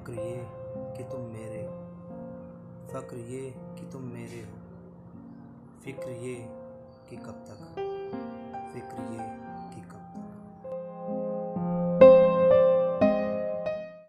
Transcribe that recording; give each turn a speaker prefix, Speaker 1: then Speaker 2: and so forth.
Speaker 1: फ़क्र ये कि तुम मेरे फ़क्र ये कि तुम मेरे हो। फ़िक्र ये कि कब तक